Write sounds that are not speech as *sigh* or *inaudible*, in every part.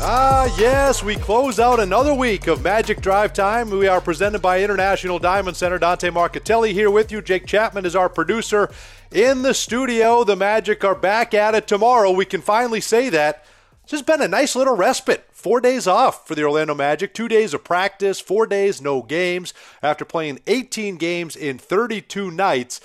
Ah, yes, we close out another week of Magic Drive Time. We are presented by International Diamond Center. Dante Marchitelli here with you. Jake Chapman is our producer in the studio. The Magic are back at it tomorrow. We can finally say that. It's just been a nice little respite. Four days off for the Orlando Magic, two days of practice, four days, no games. After playing 18 games in 32 nights,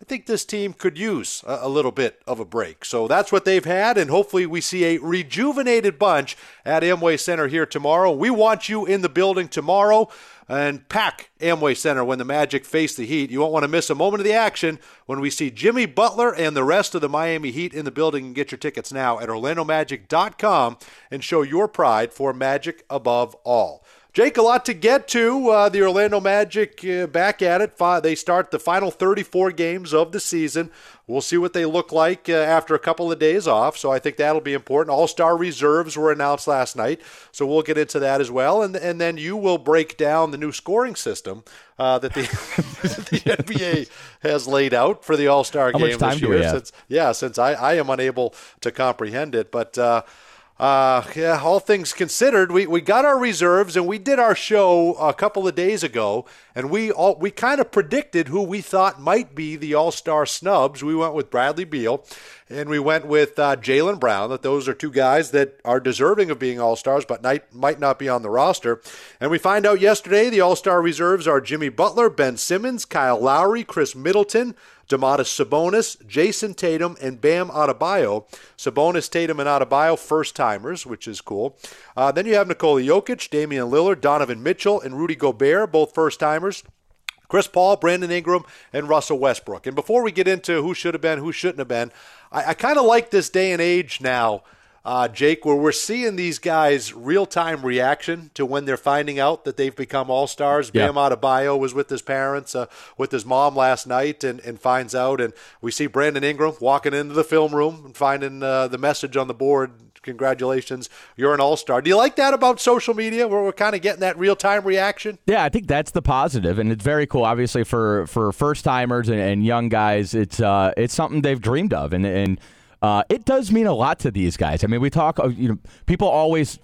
I think this team could use a, little bit of a break. So that's what they've had, and hopefully we see a rejuvenated bunch at Amway Center here tomorrow. We want you in the building tomorrow and pack Amway Center when the Magic face the Heat. You won't want to miss a moment of the action when we see Jimmy Butler and the rest of the Miami Heat in the building. And Get your tickets now at OrlandoMagic.com and show your pride for Magic above all. Jake, a lot to get to. Uh, the Orlando Magic uh, back at it. They start the final 34 games of the season. We'll see what they look like uh, after a couple of days off. So I think that'll be important. All star reserves were announced last night. So we'll get into that as well. And, and then you will break down the new scoring system uh, that the, *laughs* the NBA has laid out for the All Star game this year. Since, yeah, since I, I am unable to comprehend it. But. Uh, yeah, all things considered, we, we got our reserves and we did our show a couple of days ago, and we all we kind of predicted who we thought might be the All Star snubs. We went with Bradley Beal, and we went with uh, Jaylen Brown. That those are two guys that are deserving of being All Stars, but might might not be on the roster. And we find out yesterday the All Star reserves are Jimmy Butler, Ben Simmons, Kyle Lowry, Khris Middleton. Domantas Sabonis, Jayson Tatum, and Bam Adebayo. Sabonis, Tatum, and Adebayo first timers, which is cool. Uh, then you have Nikola Jokic, Damian Lillard, Donovan Mitchell, and Rudy Gobert, both first timers. Chris Paul, Brandon Ingram, and Russell Westbrook. And before we get into who should have been, who shouldn't have been, I, I kind of like this day and age now uh, Jake, where we're seeing these guys real time reaction to when they're finding out that they've become all stars. Yeah. Bam Adebayo was with his parents, uh, with his mom last night, and, and finds out. And we see Brandon Ingram walking into the film room and finding uh, the message on the board. Congratulations, you're an all star. Do you like that about social media, where we're kind of getting that real time reaction? Yeah, I think that's the positive, and it's very cool. Obviously, for for first timers and, and, young guys, it's uh, it's something they've dreamed of, and and uh, it does mean a lot to these guys. I mean, we talk, you know, people always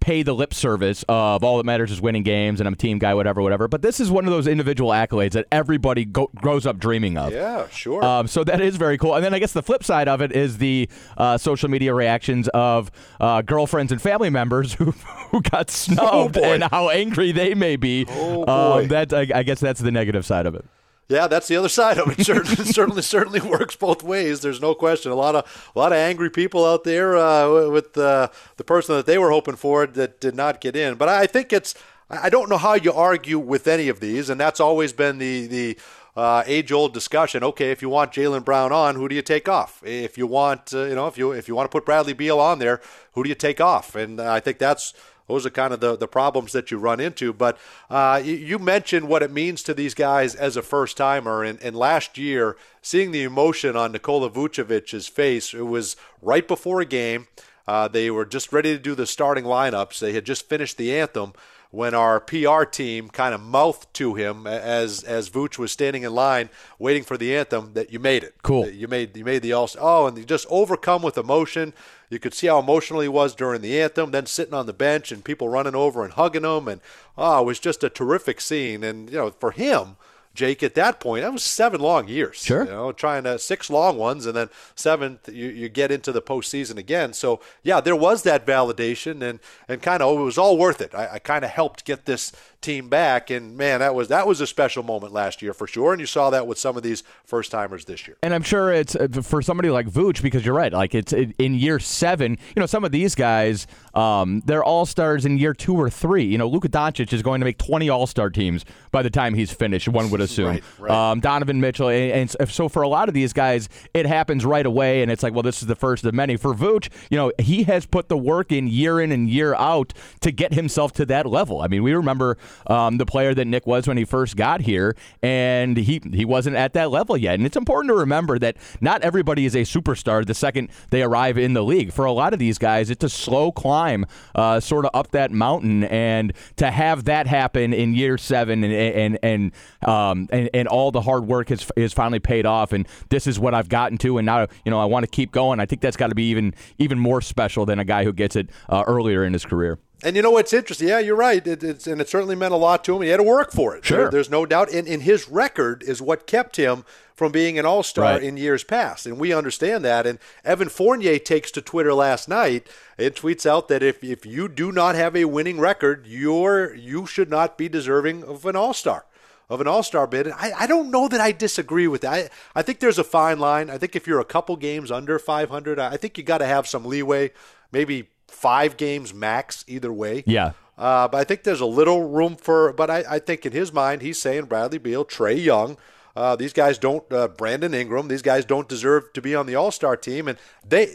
pay the lip service of all that matters is winning games and I'm a team guy, whatever, whatever. But this is one of those individual accolades that everybody go- grows up dreaming of. Yeah, sure. Um, so that is very cool. And then I guess the flip side of it is the uh, social media reactions of uh, girlfriends and family members *laughs* who who got snubbed oh and how angry they may be. Oh boy. Um, that I, I guess that's the negative side of it. Yeah, that's the other *laughs* side of it. certainly, *laughs* certainly, certainly works both ways. There's no question. A lot of a lot of angry people out there uh, with uh, the person that they were hoping for that did not get in. But I think it's. I don't know how you argue with any of these, and that's always been the the uh, age-old discussion. Okay, if you want Jaylen Brown on, who do you take off? If you want, uh, you know, if you if you want to put Bradley Beal on there, who do you take off? And I think that's those are kind of the, the problems that you run into. But uh, you, mentioned what it means to these guys as a first timer. And, and last year, seeing the emotion on Nikola Vucevic's face, it was right before a game. Uh, they were just ready to do the starting lineups. They had just finished the anthem when our PR team kind of mouthed to him as as Vooch was standing in line waiting for the anthem that you made it. Cool. You made you made the all. Oh, and just overcome with emotion. You could see how emotional he was during the anthem, then sitting on the bench and people running over and hugging him, and oh, it was just a terrific scene. And you know, for him Jake, at that point, that was seven long years. Sure. You know, trying to six long ones, and then seventh, you, you get into the postseason again. So, yeah, there was that validation, and, and kind of oh, it was all worth it. I, I kind of helped get this team back. And man, that was that was a special moment last year for sure. And you saw that with some of these first timers this year. And I'm sure it's uh, for somebody like Vooch because you're right. Like it's in year seven. You know, some of these guys, um, they're all stars in year two or three. You know, Luka Doncic is going to make 20 All Star teams by the time he's finished. One would assume. right, right. Um, Donovan Mitchell, and, and, so for a lot of these guys, it happens right away, and it's like, well, this is the first of many. For Vooch, you know, he has put the work in year in and year out to get himself to that level. I mean, we remember um, the player that Nick was when he first got here, and he he wasn't at that level yet. And it's important to remember that not everybody is a superstar the second they arrive in the league. For a lot of these guys, it's a slow climb, uh, sort of up that mountain, and to have that happen in year seven and and and um, and, and all the hard work has is finally paid off, and this is what I've gotten to, and now you know I want to keep going. I think that's got to be even even more special than a guy who gets it uh, earlier in his career. And you know what's interesting? Yeah, you're right. It, it's, and it certainly meant a lot to him. He had to work for it. Sure. There, there's no doubt. And, and his record is what kept him from being an all star Right. in years past. And we understand that. And Evan Fournier takes to Twitter last night and tweets out that if, if you do not have a winning record, you're, you should not be deserving of an all star. Of an all star bid. And I, I don't know that I disagree with that. I, I think there's a fine line. I think if you're a couple games under 500, I think you got to have some leeway, maybe five games max either way. Yeah. Uh, but I think there's a little room for. But I, I think in his mind, he's saying Bradley Beal, Trae Young. Uh, these guys don't. Uh, Brandon Ingram. These guys don't deserve to be on the All Star team, and they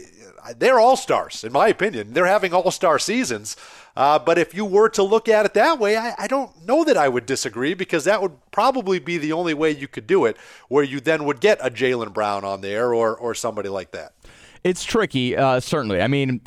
they're All Stars in my opinion. They're having All Star seasons. Uh, but if you were to look at it that way, I, I don't know that I would disagree because that would probably be the only way you could do it, where you then would get a Jaylen Brown on there or or somebody like that. It's tricky, uh, certainly. I mean,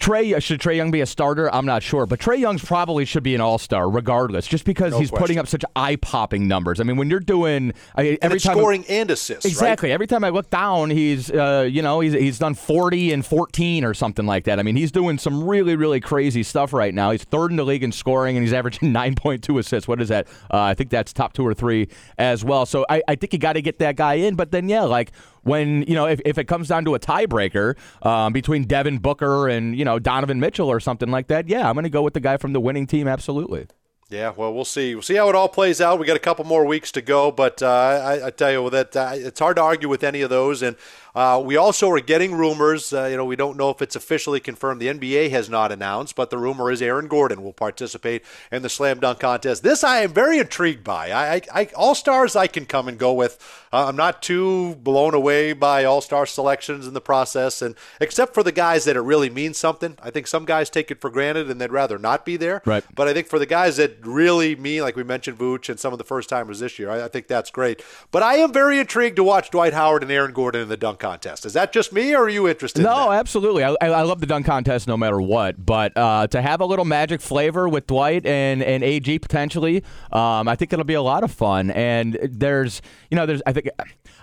Trae should Trae Young be a starter? I'm not sure, but Trae Young's probably should be an All Star regardless, just because No he's putting up such eye popping numbers. I mean, when you're doing I, every time scoring and assists. right? Exactly. Every time I look down, he's uh, you know he's he's done 40 and 14 or something like that. I mean, he's doing some really really crazy stuff right now. He's third in the league in scoring, and he's averaging *laughs* 9.2 assists. What is that? Uh, I think that's top two or three as well. So I, I think you got to get that guy in. But then yeah, like when you know if, if it comes down to a tiebreaker um, between Devin Booker and you know Donovan Mitchell or something like that, yeah, I'm going to go with the guy from the winning team. Absolutely. Yeah, well, we'll see. We'll see how it all plays out. We got a couple more weeks to go, but uh, I, I tell you that uh, it's hard to argue with any of those. And uh, we also are getting rumors. Uh, you know, we don't know if it's officially confirmed. The NBA has not announced, but the rumor is Aaron Gordon will participate in the slam dunk contest. This I am very intrigued by. I, I, I all stars I can come and go with. Uh, I'm not too blown away by all star selections in the process, and except for the guys that it really means something. I think some guys take it for granted and they'd rather not be there. Right. But I think for the guys that really mean, like we mentioned, Vooch and some of the first timers this year, I, I think that's great. But I am very intrigued to watch Dwight Howard and Aaron Gordon in the dunk contest. Is that just me, or are you interested? in No, that? absolutely. I, I I love the dunk contest no matter what. But uh, to have a little magic flavor with Dwight and, and AG potentially, um, I think it'll be a lot of fun. And there's, you know, there's, I think,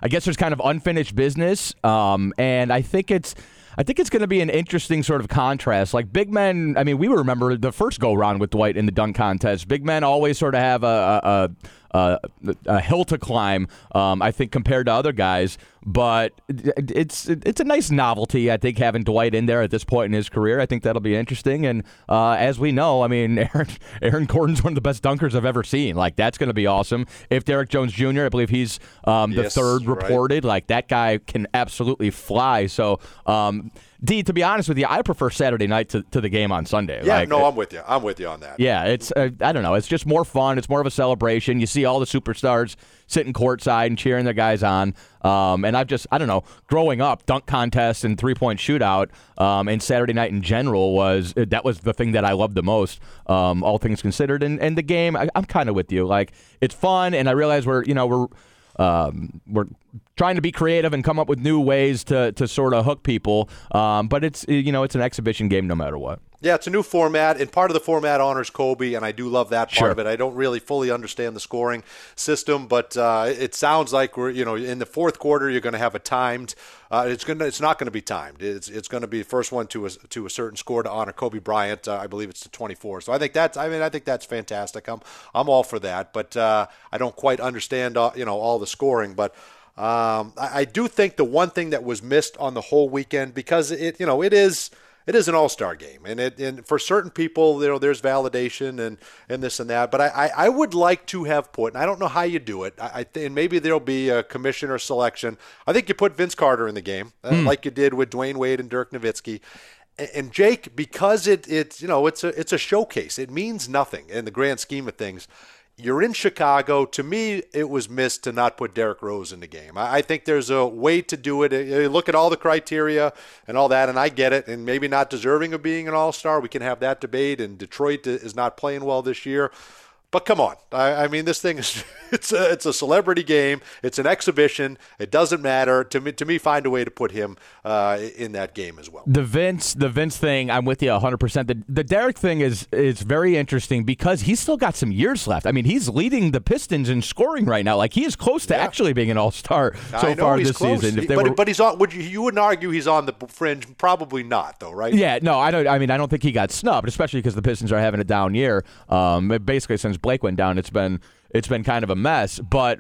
I guess there's kind of unfinished business. Um, and I think it's. I think it's going to be an interesting sort of contrast. Like big men, I mean, we remember the first go round with Dwight in the dunk contest. Big men always sort of have a, a, a, a, hill to climb. Um, I think compared to other guys, but it's it's a nice novelty. I think having Dwight in there at this point in his career, I think that'll be interesting. And uh, as we know, I mean, *laughs* Aaron, Aaron Gordon's one of the best dunkers I've ever seen. Like that's going to be awesome. If Derrick Jones Jr., I believe he's um, the Yes, third right. reported. Like that guy can absolutely fly. So. Um, D, to be honest with you, I prefer Saturday night to, to the game on Sunday. Yeah, Like, no, I'm with you. I'm with you on that. yeah, it's uh, I don't know. It's just more fun. It's more of a celebration. You see all the superstars sitting courtside and cheering their guys on. Um, and I've just I don't know. Growing up, dunk contest and three point shootout um, and Saturday night in general was that was the thing that I loved the most. Um, all things considered, and and the game, I, I'm kind of with you. Like it's fun, and I realize we're you know we're um, we're trying to be creative and come up with new ways to, to sort of hook people. Um, but it's you know it's an exhibition game no matter what. Yeah, it's a new format, and part of the format honors Kobe, and I do love that part Sure. of it. I don't really fully understand the scoring system, but uh, it sounds like we're, you know, in the fourth quarter, you're going to have a timed. Uh, it's going to, it's not going to be timed. It's, it's going to be the first one to a, to a certain score to honor Kobe Bryant. Uh, I believe it's to 24. So I think that's, I mean, I think that's fantastic. I'm, I'm all for that, but uh, I don't quite understand, uh, you know, all the scoring, but. Um, I, I do think the one thing that was missed on the whole weekend because it, you know, it is it is an all-star game and it and for certain people you know there's validation and and this and that but i i, I would like to have put and i don't know how you do it i, I think and maybe there'll be a commissioner selection. I think you put vince carter in the game uh, like you did with dwyane wade and dirk nowitzki. And, and jake because it it's you know it's a it's a showcase. It means nothing in the grand scheme of things you're in Chicago. To me, it was missed to not put Derrick Rose in the game. I think there's a way to do it. You look at all the criteria and all that, and I get it. And maybe not deserving of being an All Star. We can have that debate. And Detroit is not playing well this year. But come on, I, I mean, this thing is *laughs* it's a, it's a celebrity game. It's an exhibition. It doesn't matter to me. To me, find a way to put him uh, in that game as well. The Vince, the Vince thing, I'm with you 100. percent The the Derrick thing is is very interesting because he's still got some years left. I mean, he's leading the Pistons in scoring right now. Like he is close to Yeah. actually being an All Star so far this close. season. He- they but, were- but he's on. Would you, you wouldn't argue he's on the fringe? Probably not, though, right? Yeah, no, I don't. I mean, I don't think he got snubbed, especially because the Pistons are having a down year. Um, basically, since Blake went down, it's been it's been kind of a mess. But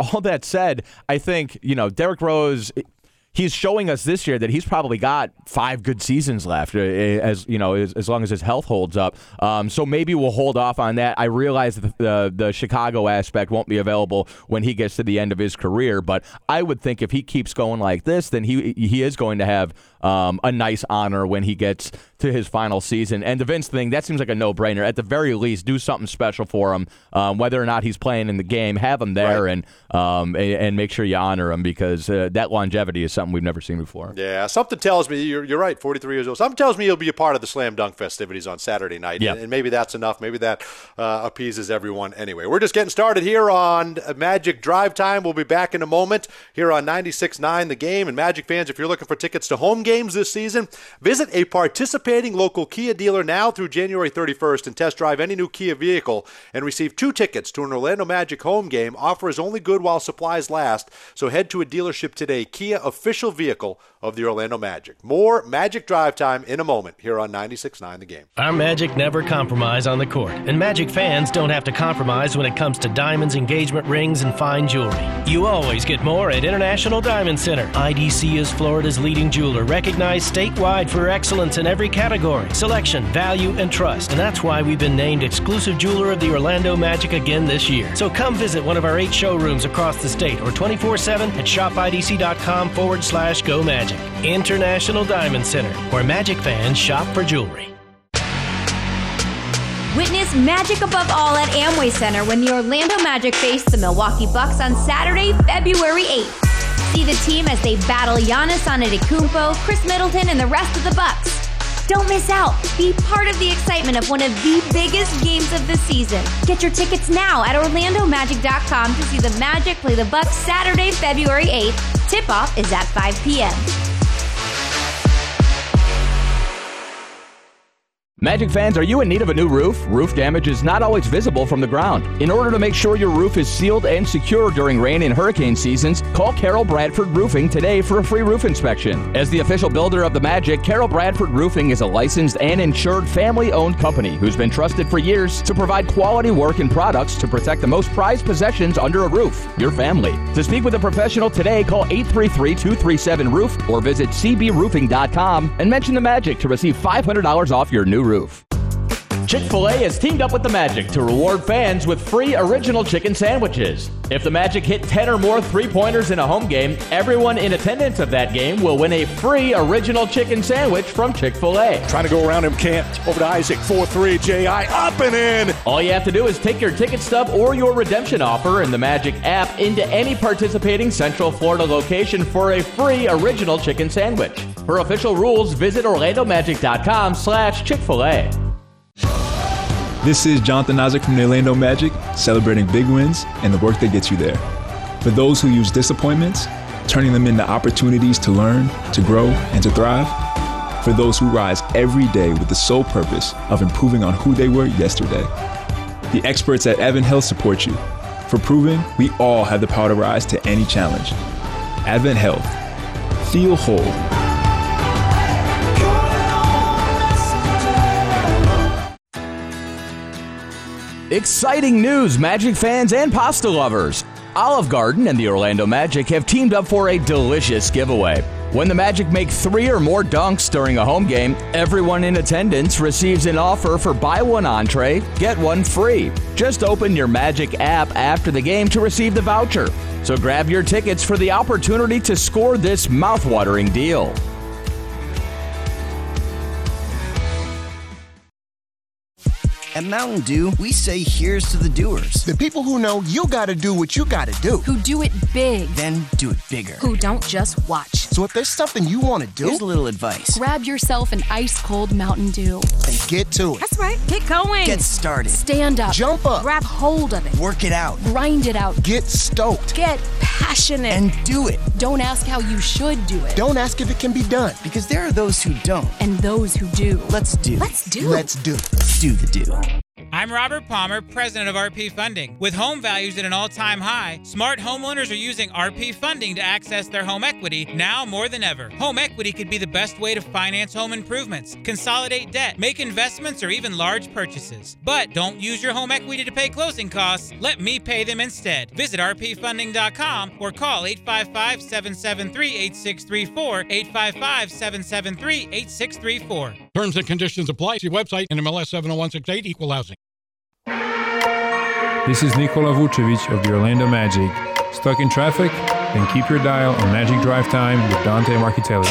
all that said, I think you know Derrick Rose. He's showing us this year that he's probably got five good seasons left, uh, as you know, as, as long as his health holds up. Um, so maybe we'll hold off on that. I realize that the, the Chicago aspect won't be available when he gets to the end of his career, but I would think if he keeps going like this, then he he is going to have um, a nice honor when he gets to his final season. And the Vince thing, that seems like a no brainer. At the very least, do something special for him. Um, whether or not he's playing in the game, have him there Right. and um, and, make sure you honor him because uh, that longevity is something we've never seen before. Yeah, something tells me you're, you're right. 43 years old. Something tells me he'll be a part of the slam dunk festivities on Saturday night, Yeah. and, and maybe that's enough. Maybe that uh, appeases everyone. Anyway, we're just getting started here on Magic Drive Time. We'll be back in a moment here on 96.9 The Game. And Magic fans, if you're looking for tickets to home games this season, visit a participating local Kia dealer now through January 31st and test drive any new Kia vehicle and receive two tickets to an Orlando Magic home game. Offer is only good while supplies last, so head to a dealership today. Kia official vehicle of the Orlando Magic. More Magic Drive Time in a moment here on 96.9 The Game. Our Magic never compromise on the court, and Magic fans don't have to compromise when it comes to diamonds, engagement rings, and fine jewelry. You always get more at International Diamond Center. IDC is Florida's leading jeweler, recognized statewide for excellence in every category selection, value, and trust. And that's why we've been named exclusive jeweler of the Orlando Magic again this year. So come visit one of our eight showrooms across the state or 24 7 at shopidc.com forward slash go magic. International Diamond Center, where Magic fans shop for jewelry. Witness magic above all at Amway Center when the Orlando Magic face the Milwaukee Bucks on Saturday, February 8th. See the team as they battle Giannis Antetokounmpo, Khris Middleton, and the rest of the Bucks. Don't miss out. Be part of the excitement of one of the biggest games of the season. Get your tickets now at orlandomagic.com to see the Magic play the Bucks Saturday, February 8th. Tip-off is at 5 p.m. Magic fans, are you in need of a new roof? Roof damage is not always visible from the ground. In order to make sure your roof is sealed and secure during rain and hurricane seasons, call Carol Bradford Roofing today for a free roof inspection. As the official builder of the Magic, Carol Bradford Roofing is a licensed and insured family owned company who's been trusted for years to provide quality work and products to protect the most prized possessions under a roof your family. To speak with a professional today, call 833 237 Roof or visit cbroofing.com and mention the Magic to receive $500 off your new roof. Chick fil A has teamed up with the Magic to reward fans with free original chicken sandwiches. If the Magic hit 10 or more three pointers in a home game, everyone in attendance of that game will win a free original chicken sandwich from Chick fil A. Trying to go around him, can't. Over to Isaac, 4 3, J.I. up and in. All you have to do is take your ticket stub or your redemption offer in the Magic app into any participating Central Florida location for a free original chicken sandwich. For official rules, visit orlandomagic.com slash Chick-fil-A. This is Jonathan Isaac from the Orlando Magic, celebrating big wins and the work that gets you there. For those who use disappointments, turning them into opportunities to learn, to grow, and to thrive. For those who rise every day with the sole purpose of improving on who they were yesterday. The experts at Advent Health support you for proving we all have the power to rise to any challenge. Advent Health. Feel whole. Exciting news, Magic fans and pasta lovers! Olive Garden and the Orlando Magic have teamed up for a delicious giveaway. When the Magic make three or more dunks during a home game, everyone in attendance receives an offer for buy one entree, get one free. Just open your Magic app after the game to receive the voucher. So grab your tickets for the opportunity to score this mouthwatering deal. At Mountain Dew, we say here's to the doers. The people who know you gotta do what you gotta do. who do it big, Then do it bigger. who don't just watch. So if there's something you want to do, here's a little advice. Grab yourself an ice cold Mountain Dew and get to it. That's right. Get going. Get started. Stand up. Jump up. Grab hold of it. Work it out. Grind it out. Get stoked. Get passionate. And do it. Don't ask how you should do it. Don't ask if it can be done. Because there are those who don't. And those who do. Let's do. Let's do. Let's do. Do the do. I'm Robert Palmer, president of RP Funding. With home values at an all time high, smart homeowners are using RP Funding to access their home equity now more than ever. Home equity could be the best way to finance home improvements, consolidate debt, make investments, or even large purchases. But don't use your home equity to pay closing costs. Let me pay them instead. Visit rpfunding.com or call 855 773 8634. 855 773 8634. Terms and conditions apply. See website NMLS 70168 Equal Housing. This is Nikola Vucevic of the Orlando Magic. Stuck in traffic? Then keep your dial on Magic Drive Time with Dante Marchitelli.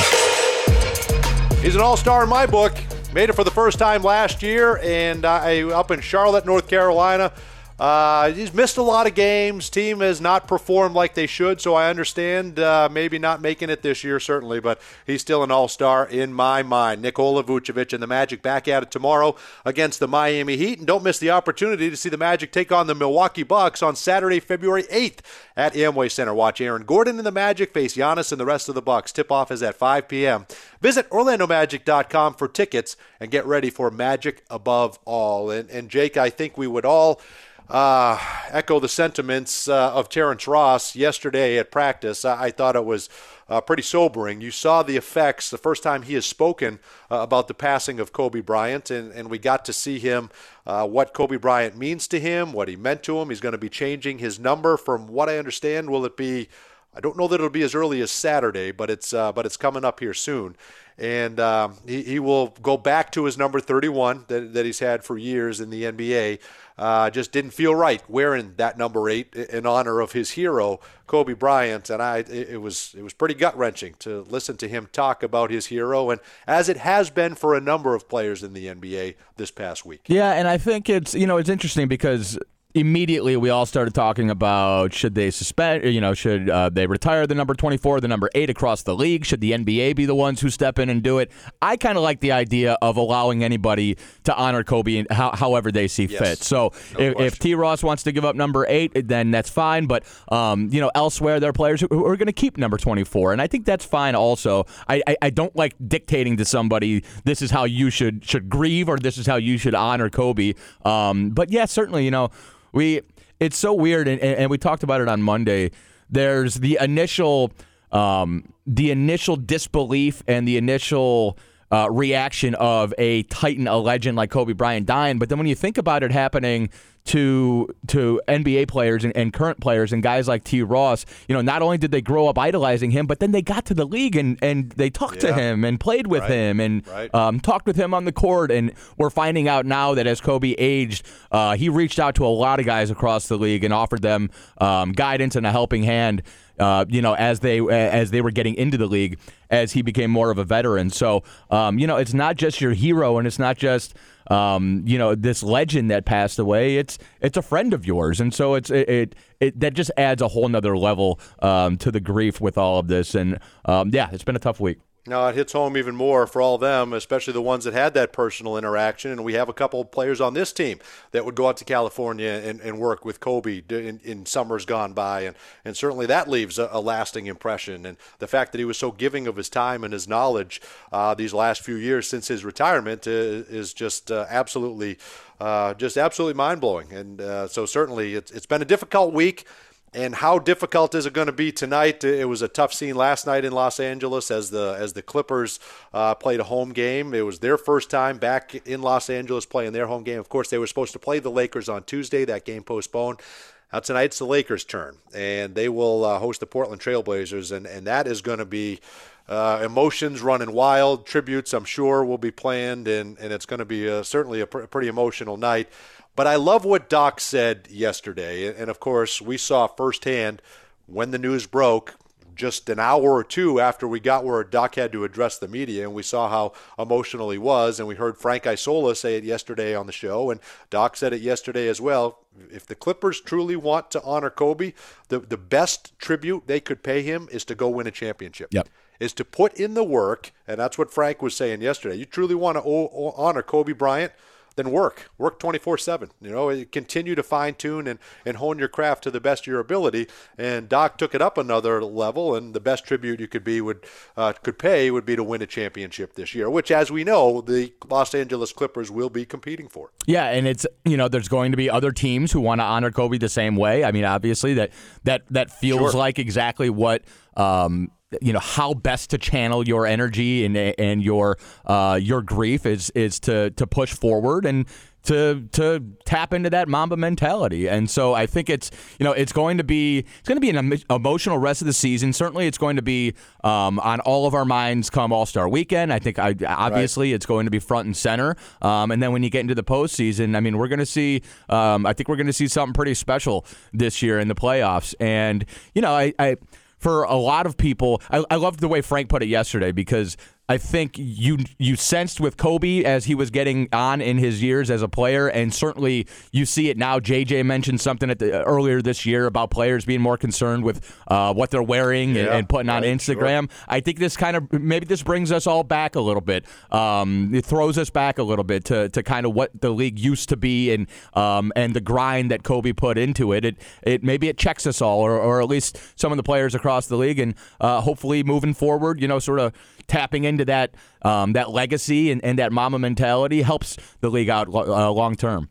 He's an all-star in my book. Made it for the first time last year, and uh, up in Charlotte, North Carolina. Uh, he's missed a lot of games. Team has not performed like they should, so I understand uh, maybe not making it this year, certainly, but he's still an all star in my mind. Nikola Vucevic and the Magic back at it tomorrow against the Miami Heat. And don't miss the opportunity to see the Magic take on the Milwaukee Bucks on Saturday, February 8th at Amway Center. Watch Aaron Gordon and the Magic face Giannis and the rest of the Bucks. Tip off is at 5 p.m. Visit OrlandoMagic.com for tickets and get ready for Magic above all. And, and Jake, I think we would all uh, echo the sentiments uh, of Terrence Ross yesterday at practice. I, I thought it was uh, pretty sobering. You saw the effects the first time he has spoken uh, about the passing of Kobe Bryant, and, and we got to see him uh, what Kobe Bryant means to him, what he meant to him. He's going to be changing his number. From what I understand, will it be? I don't know that it'll be as early as Saturday, but it's uh, but it's coming up here soon and um, he, he will go back to his number 31 that, that he's had for years in the NBA. Uh, just didn't feel right wearing that number eight in honor of his hero Kobe Bryant, and I it, it was it was pretty gut wrenching to listen to him talk about his hero, and as it has been for a number of players in the NBA this past week. Yeah, and I think it's you know it's interesting because immediately we all started talking about should they suspend, you know, should uh, they retire the number 24, the number 8 across the league? Should the NBA be the ones who step in and do it? I kind of like the idea of allowing anybody to honor Kobe how, however they see yes. fit. So no if, if, T. Ross wants to give up number 8, then that's fine. But, um, you know, elsewhere, there are players who, who are going to keep number 24. And I think that's fine also. I, I, I don't like dictating to somebody this is how you should, should grieve or this is how you should honor Kobe. Um, but, yeah, certainly, you know, we it's so weird, and, and we talked about it on Monday. There's the initial um, the initial disbelief and the initial uh, reaction of a titan, a legend like Kobe Bryant dying. But then when you think about it happening to to NBA players and, and, current players and guys like T. Ross, you know, not only did they grow up idolizing him, but then they got to the league and, and they talked yeah. to him and played with right. him and right. um, talked with him on the court. And we're finding out now that as Kobe aged, uh, he reached out to a lot of guys across the league and offered them um, guidance and a helping hand. Uh, you know, as they as they were getting into the league, as he became more of a veteran. So, um, you know, it's not just your hero, and it's not just um, you know this legend that passed away. It's it's a friend of yours, and so it's it, it, it that just adds a whole nother level um, to the grief with all of this. And um, yeah, it's been a tough week. Now it hits home even more for all them, especially the ones that had that personal interaction. And we have a couple of players on this team that would go out to California and, and work with Kobe in, in, summers gone by. And, and certainly that leaves a, a, lasting impression. And the fact that he was so giving of his time and his knowledge uh, these last few years since his retirement is, is just uh, absolutely. Uh, just absolutely mind blowing, and uh, so certainly it's, it's been a difficult week. And how difficult is it going to be tonight? It was a tough scene last night in Los Angeles as the as the Clippers uh, played a home game. It was their first time back in Los Angeles playing their home game. Of course, they were supposed to play the Lakers on Tuesday. That game postponed. Now tonight's the Lakers' turn, and they will uh, host the Portland Trailblazers, and and that is going to be. Uh, emotions running wild. Tributes, I'm sure, will be planned, and, and it's going to be a, certainly a pr- pretty emotional night. But I love what Doc said yesterday. And of course, we saw firsthand when the news broke just an hour or two after we got where Doc had to address the media, and we saw how emotional he was. And we heard Frank Isola say it yesterday on the show, and Doc said it yesterday as well. If the Clippers truly want to honor Kobe, the, the best tribute they could pay him is to go win a championship. Yep is to put in the work, and that's what Frank was saying yesterday. You truly want to honor Kobe Bryant then work. Work 24 7. You know, continue to fine tune and, and hone your craft to the best of your ability. And Doc took it up another level, and the best tribute you could be would uh, could pay would be to win a championship this year, which, as we know, the Los Angeles Clippers will be competing for. Yeah, and it's you know, there's going to be other teams who want to honor Kobe the same way. I mean, obviously that that that feels Sure. like exactly what um, you know how best to channel your energy and and your uh, your grief is is to to push forward and to to tap into that Mamba mentality. And so I think it's you know it's going to be it's going to be an emo- emotional rest of the season. Certainly, it's going to be um, on all of our minds come All Star Weekend. I think I, obviously it's going to be front and center. Um, and then when you get into the postseason, I mean, we're going to see. Um, I think we're going to see something pretty special this year in the playoffs. And you know, I. I for a lot of people, I, I loved the way Frank put it yesterday because I think you you sensed with Kobe as he was getting on in his years as a player, and certainly you see it now. JJ mentioned something at the earlier this year about players being more concerned with uh, what they're wearing and, Yeah, and putting on Instagram. I think this kind of maybe this brings us all back a little bit. Um, it throws us back a little bit to, to kind of what the league used to be and um, and the grind that Kobe put into it. It it maybe it checks us all, or, or at least some of the players across the league, and uh, hopefully moving forward, you know, sort of tapping into that um, that legacy and, and that Mamba mentality helps the league out uh, long term.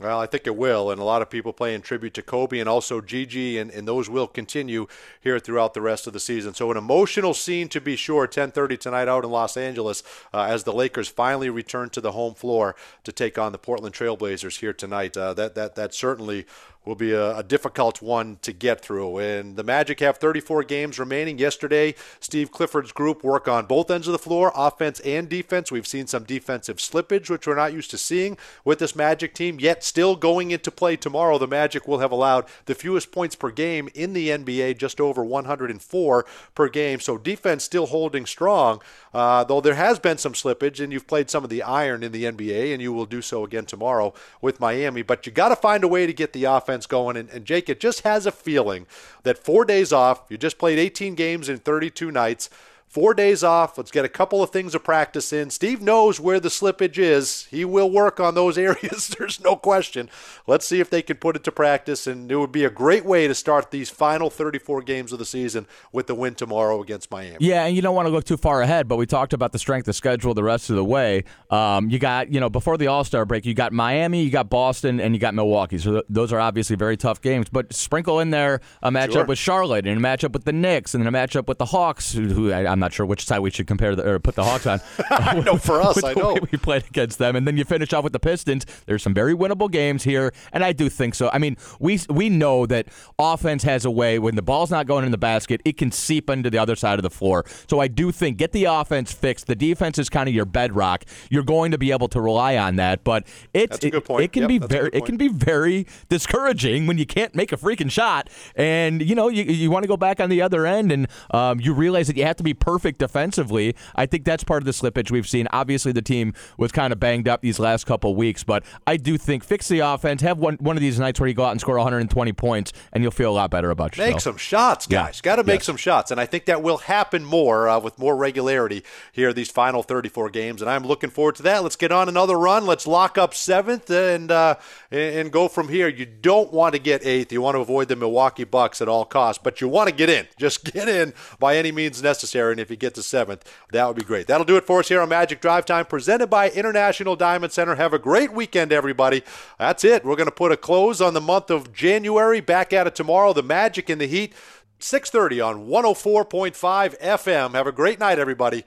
Well, I think it will, and a lot of people paying tribute to Kobe and also Gigi, and, and those will continue here throughout the rest of the season. So an emotional scene to be sure, 10:30 tonight out in Los Angeles, uh, as the Lakers finally return to the home floor to take on the Portland Trailblazers here tonight. Uh, that that that certainly will be a, a difficult one to get through. And the Magic have 34 games remaining. Yesterday, Steve Clifford's group work on both ends of the floor, offense and defense. We've seen some defensive slippage, which we're not used to seeing with this Magic team. Yet, still going into play tomorrow, the Magic will have allowed the fewest points per game in the NBA, just over 104 per game. So defense still holding strong, uh, though there has been some slippage, and you've played some of the iron in the NBA, and you will do so again tomorrow with Miami. But you got to find a way to get the offense going. And, and Jake, it just has a feeling that four days off, you just played 18 games in 32 nights. Four days off. Let's get a couple of things of practice in. Steve knows where the slippage is. He will work on those *laughs* areas. There's no question. Let's see if they can put it to practice. And it would be a great way to start these final 34 games of the season with the win tomorrow against Miami. Yeah, and you don't want to look too far ahead, but we talked about the strength of schedule the rest of the way. Um, you got, you know, before the All Star break, you got Miami, you got Boston, and you got Milwaukee. So th- those are obviously very tough games. But sprinkle in there a matchup Sure. with Charlotte and a matchup with the Knicks and then a matchup with the Hawks, who, who I, I'm not sure which side we should compare the, or put the Hawks on. *laughs* *laughs* I know for us, I know. we played against them, and then you finish off with the Pistons. There's some very winnable games here, and I do think so. I mean, we we know that offense has a way when the ball's not going in the basket, it can seep into the other side of the floor. So I do think get the offense fixed. The defense is kind of your bedrock. You're going to be able to rely on that, but it's it, it can Yep, be very it can be very discouraging when you can't make a freaking shot, and you know you you want to go back on the other end, and um, you realize that you have to be perfect defensively. I think that's part of the slippage we've seen. Obviously, the team was kind of banged up these last couple weeks, but I do think fix the offense. Have one one of these nights where you go out and score 120 points, and you'll feel a lot better about yourself. Make some shots, Yeah. guys. Got to make Yes. some shots, and I think that will happen more uh, with more regularity here these final 34 games, and I'm looking forward to that. Let's get on another run. Let's lock up seventh and uh, and go from here. You don't want to get eighth. You want to avoid the Milwaukee Bucks at all costs, but you want to get in. Just get in by any means necessary, if you get to seventh, that would be great. That'll do it for us here on Magic Drive Time, presented by International Diamond Center. Have a great weekend, everybody. That's it. We're going to put a close on the month of January. Back at it tomorrow. The Magic and the Heat, 6:30 on 104.5 FM. Have a great night, everybody.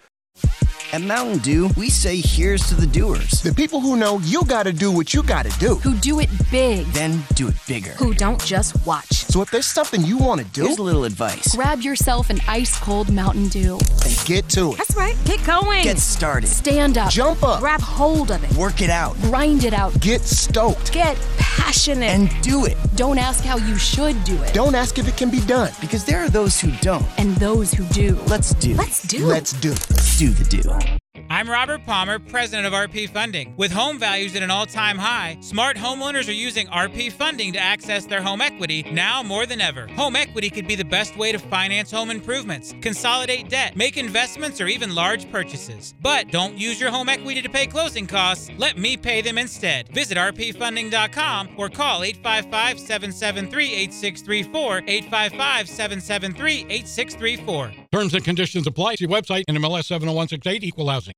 At Mountain Dew, we say here's to the doers. The people who know you gotta do what you gotta do. Who do it big. Then do it bigger. Who don't just watch. So if there's something you wanna do, Here's a little advice. Grab yourself an ice cold Mountain Dew. And get to it. That's right. Get going. Get started. Stand up. Jump up. Grab hold of it. Work it out. Grind it out. Get stoked. Get passionate. And do it. don't ask how you should do it. Don't ask if it can be done. Because there are those who don't. And those who do. Let's do. Let's do. Let's do. do the do. I'm Robert Palmer, president of RP Funding. With home values at an all time high, smart homeowners are using RP Funding to access their home equity now more than ever. Home equity could be the best way to finance home improvements, consolidate debt, make investments, or even large purchases. But don't use your home equity to pay closing costs. Let me pay them instead. Visit rpfunding.com or call 855 773 8634. 855 773 8634. Terms and conditions apply. See website NMLS 70168 Equal Housing.